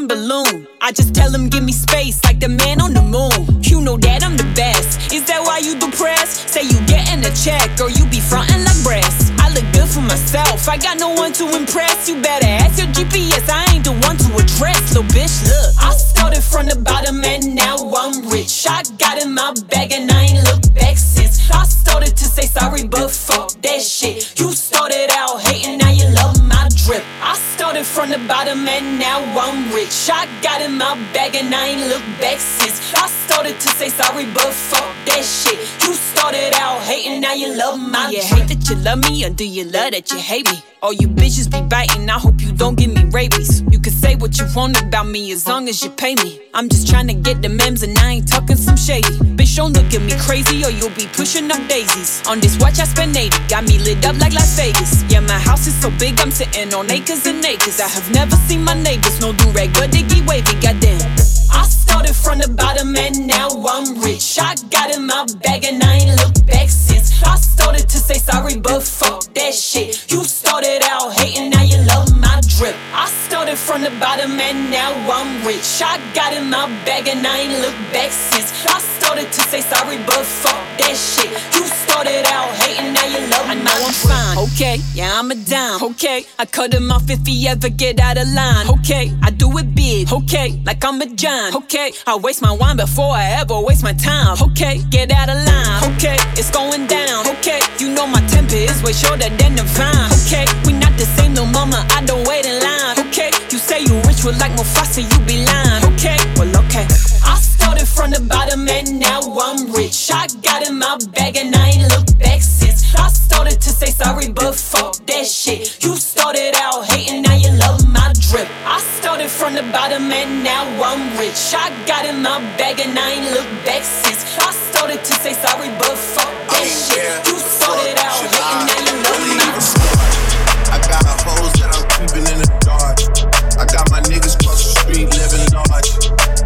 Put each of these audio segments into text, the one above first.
do as you pay me. I'm just trying to get the memes and I ain't talking some shady. Bitch, don't look at me crazy or you'll be pushing up daisies. On this watch, I spend 80, got me lit up like Las Vegas. Yeah, my house is so big, I'm sitting on acres and acres. I have never seen my neighbors, no do rag, but they get wavy, goddamn. I started from the bottom and now I'm rich. I got in my bag and I ain't looked back since. I started to say sorry, but fuck that shit. You started started from the bottom and now I'm rich. I got in my bag and I ain't looked back since. I started to say sorry, but fuck that shit. You started out hating, now you love me. I know I'm fine. Okay, yeah, I'm a dime. Okay, I cut him off if he ever get out of line. Okay, I do it big. Okay, like I'm a giant. Okay, I waste my wine before I ever waste my time. Okay, get out of line. Okay, it's going down. Okay, you know my temper is way shorter than the vine. Okay, we not the same, no mama. I don't wait in line. Okay, you say you rich, well like Mufasa, you be lying. Okay, well okay. I started from the bottom and now I'm rich. I got in my bag and I ain't looked back since. I started to say sorry, but fuck that shit. You started out hating, now you love my drip. I started from the bottom and now I'm rich. I got in my bag and I ain't looked back since. I started to say sorry, but fuck that shit. You started out hating, now you love my drip. I got my niggas cross the street living large.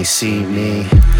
They see me.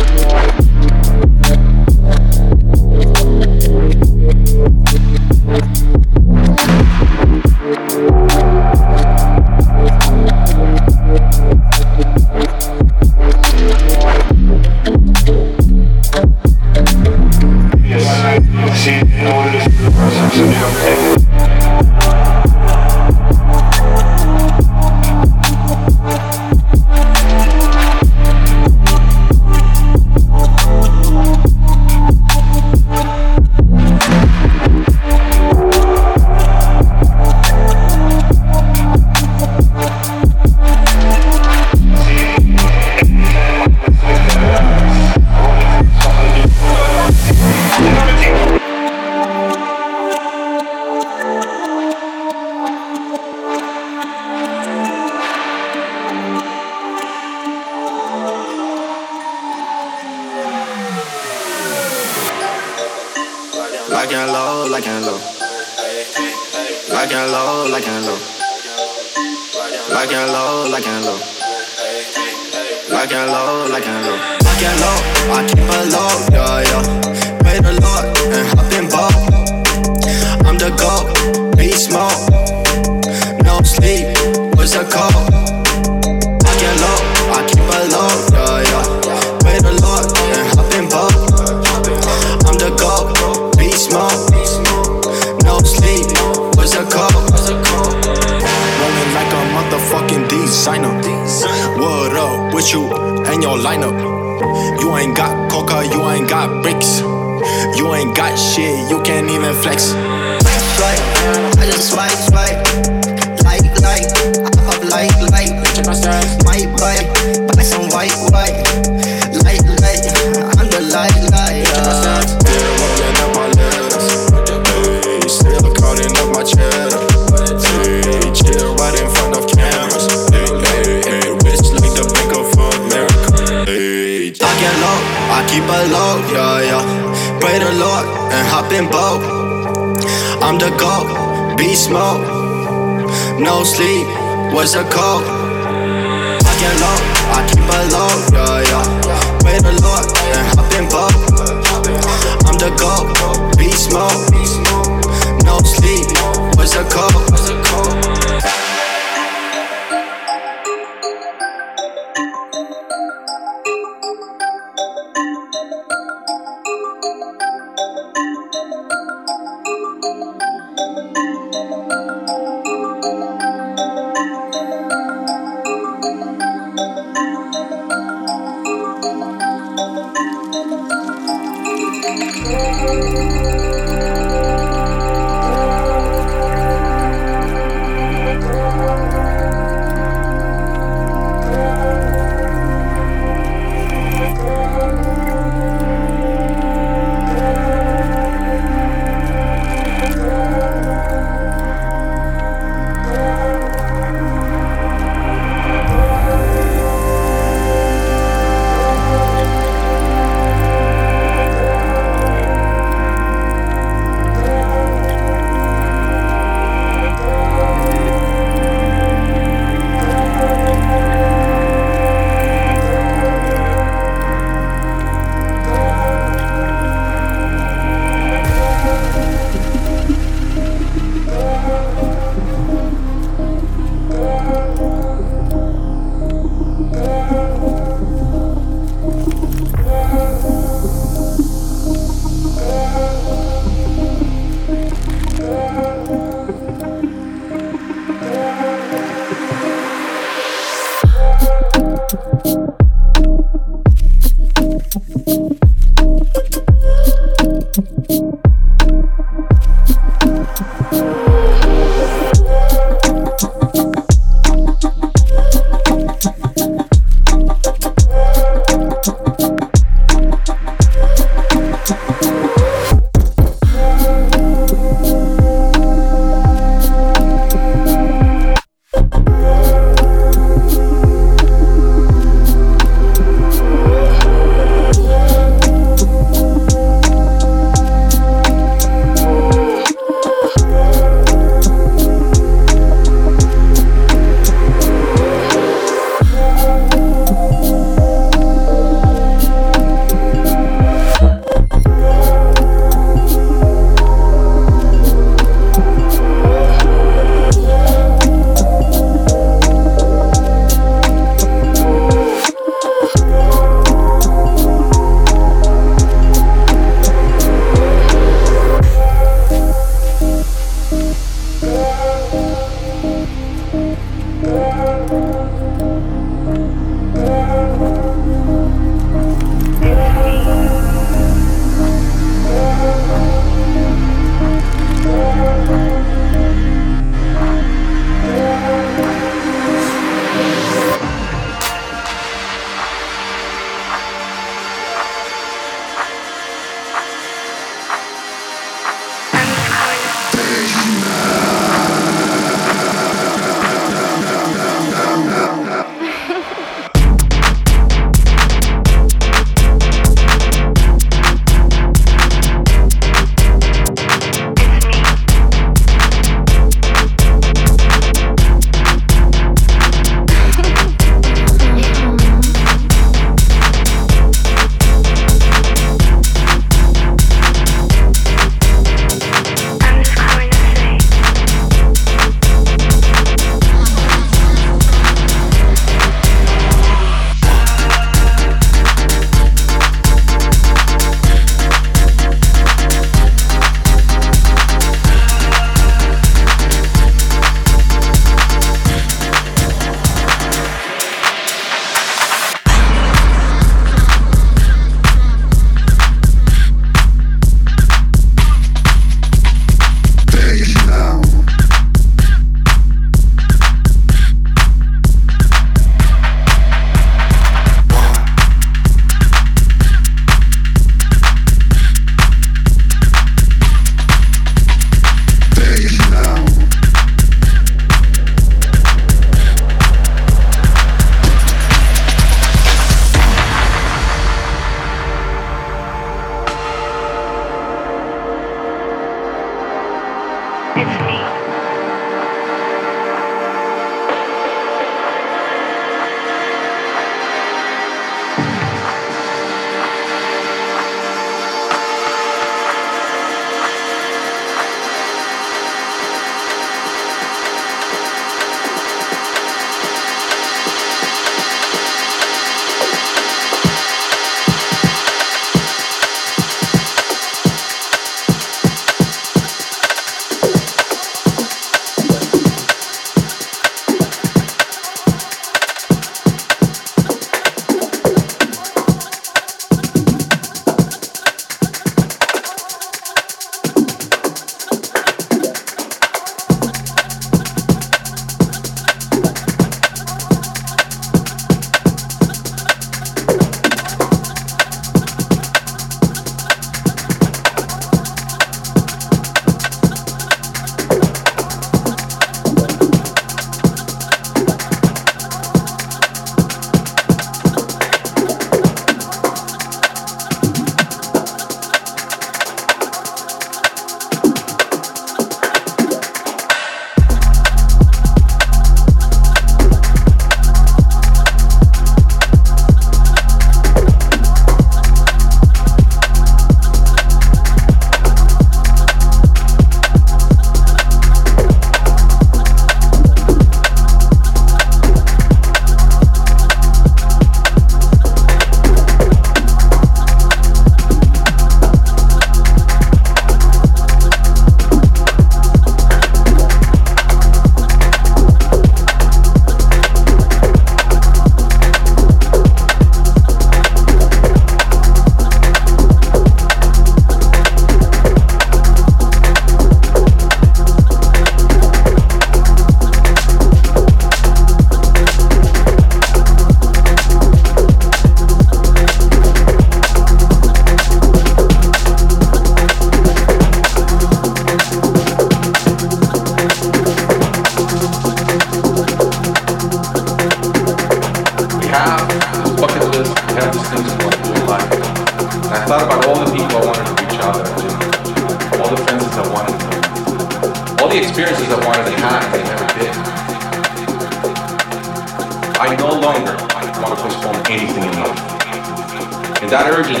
That urgency,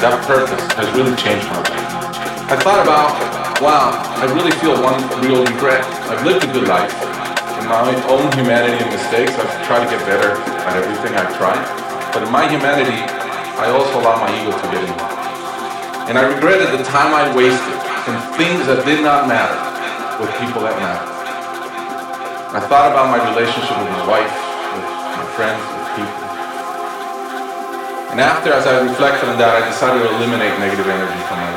that purpose has really changed my life. I thought about, wow, I really feel one real regret. I've lived a good life. In my own humanity and mistakes, I've tried to get better at everything I've tried. But in my humanity, I also allow my ego to get in there. And I regretted the time I wasted in things that did not matter with people that matter. I thought about my relationship with my wife, with my friends, and after, as I reflected on that, I decided to eliminate negative energy from my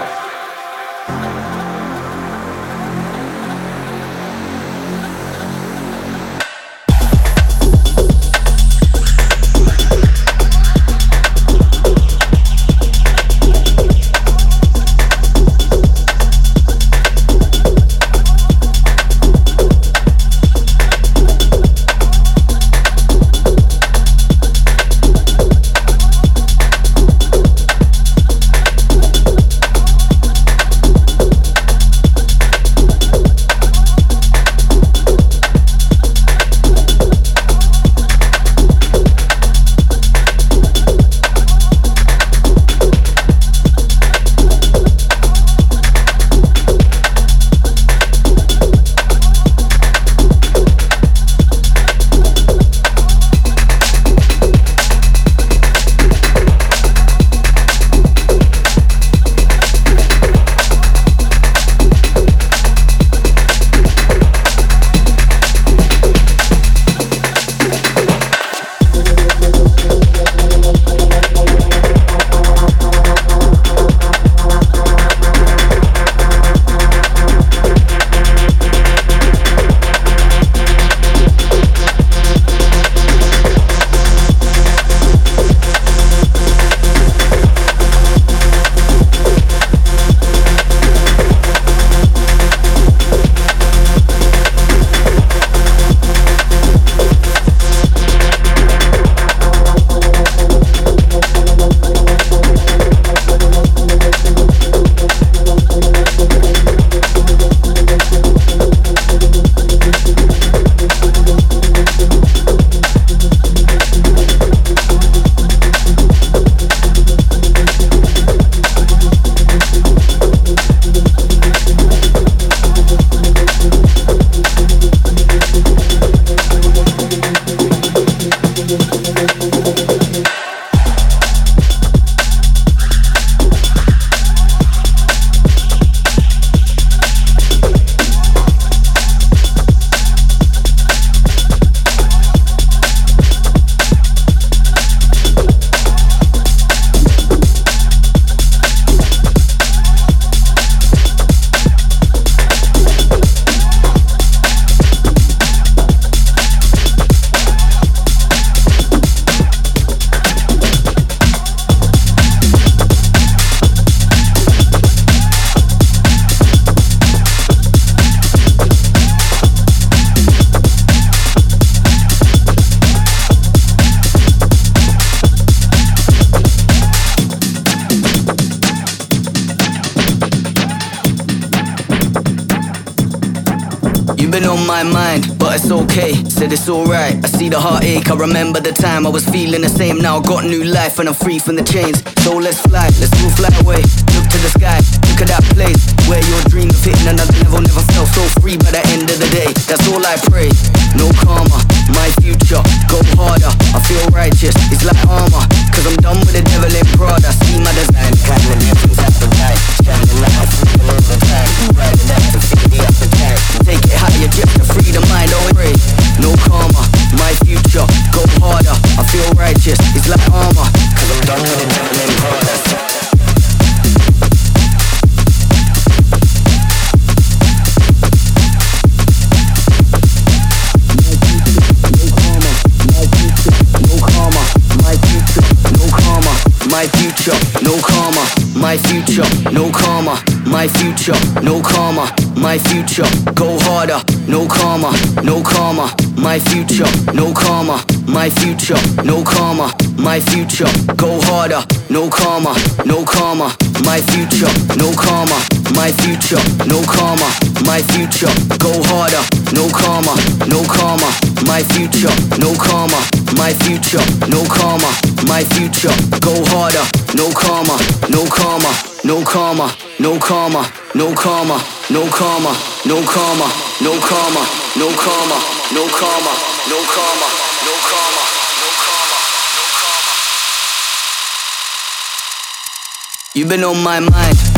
life. the heartache. I remember the time I was feeling the same. Now I got new life and I'm free from the chains. So let's fly, let's move, fly away. Look to the sky, look at that place where your dream of hitting another level never felt so free. By the end of the day, that's all I pray. No karma, my future, go harder. I feel righteous, it's like armor. Cause I'm done with the devil in Prada. See my design, kind of different appetite. Shining light, freedom in the time. Riding out to feed the appetite. Take it higher just to free the mind, don't pray. No karma, my future, go harder. I feel righteous, it's like armor. Cause I'm done with the devil in Prada. Future, no karma, my future, no karma, my future, no karma, my future. Go harder, no karma, no karma, my future. No karma, my future. No karma, my future. Go harder, no karma, no karma, my future. No karma, my future. No karma, my future. Go harder, no karma, no karma, my future. No karma, my future. No karma, my future. Go harder, no karma, no karma, no karma, no karma, no karma, no karma, no karma, no karma, no karma, no karma, no karma, no karma. You've been on my mind.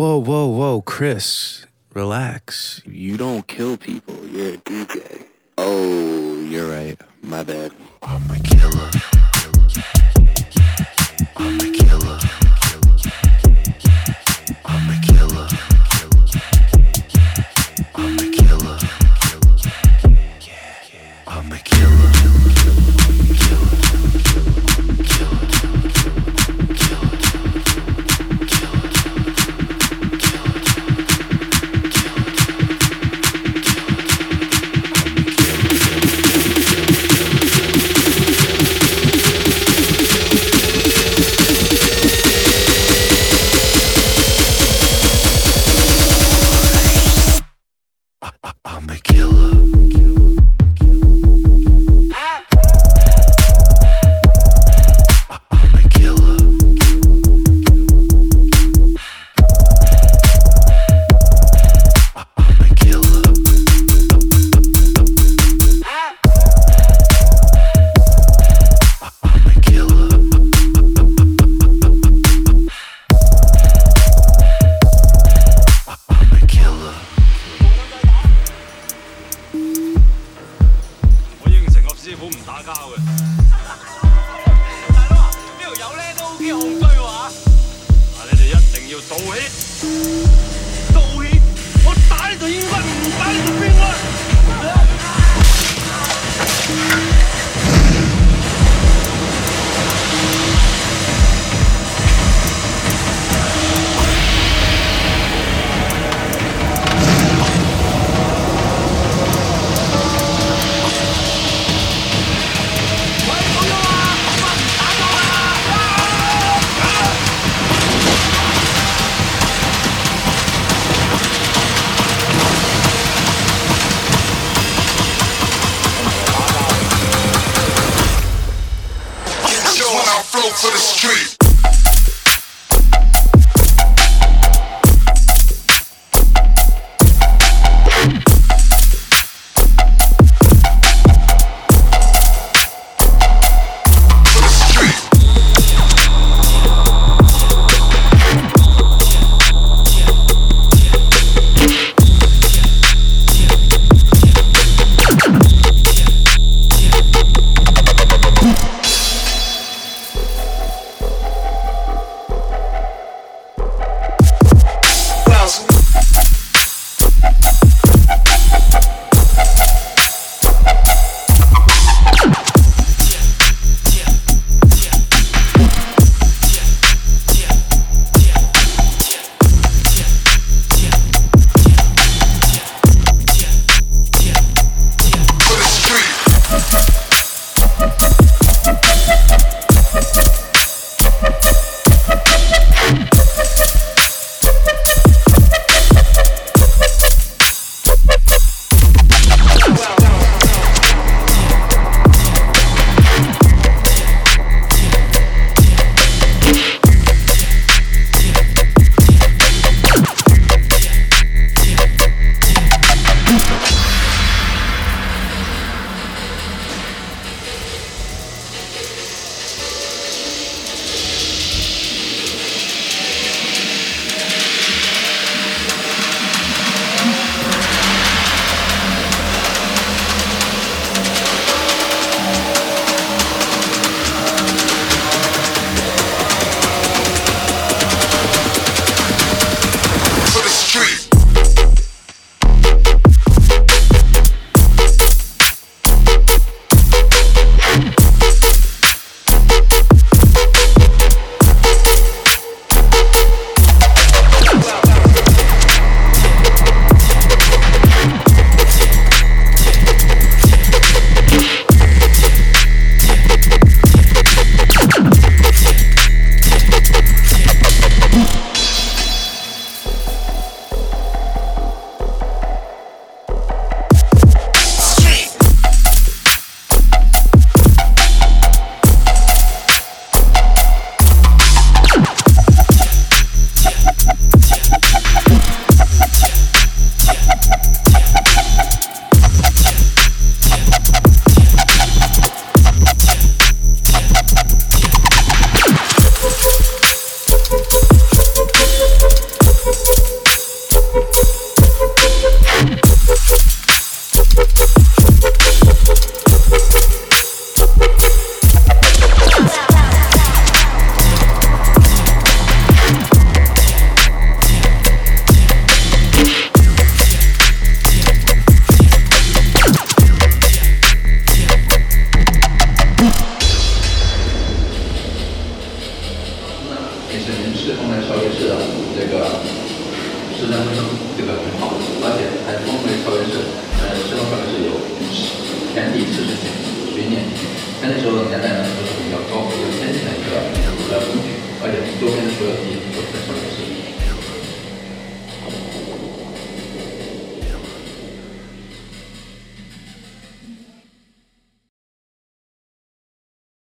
Whoa, whoa, whoa, Chris,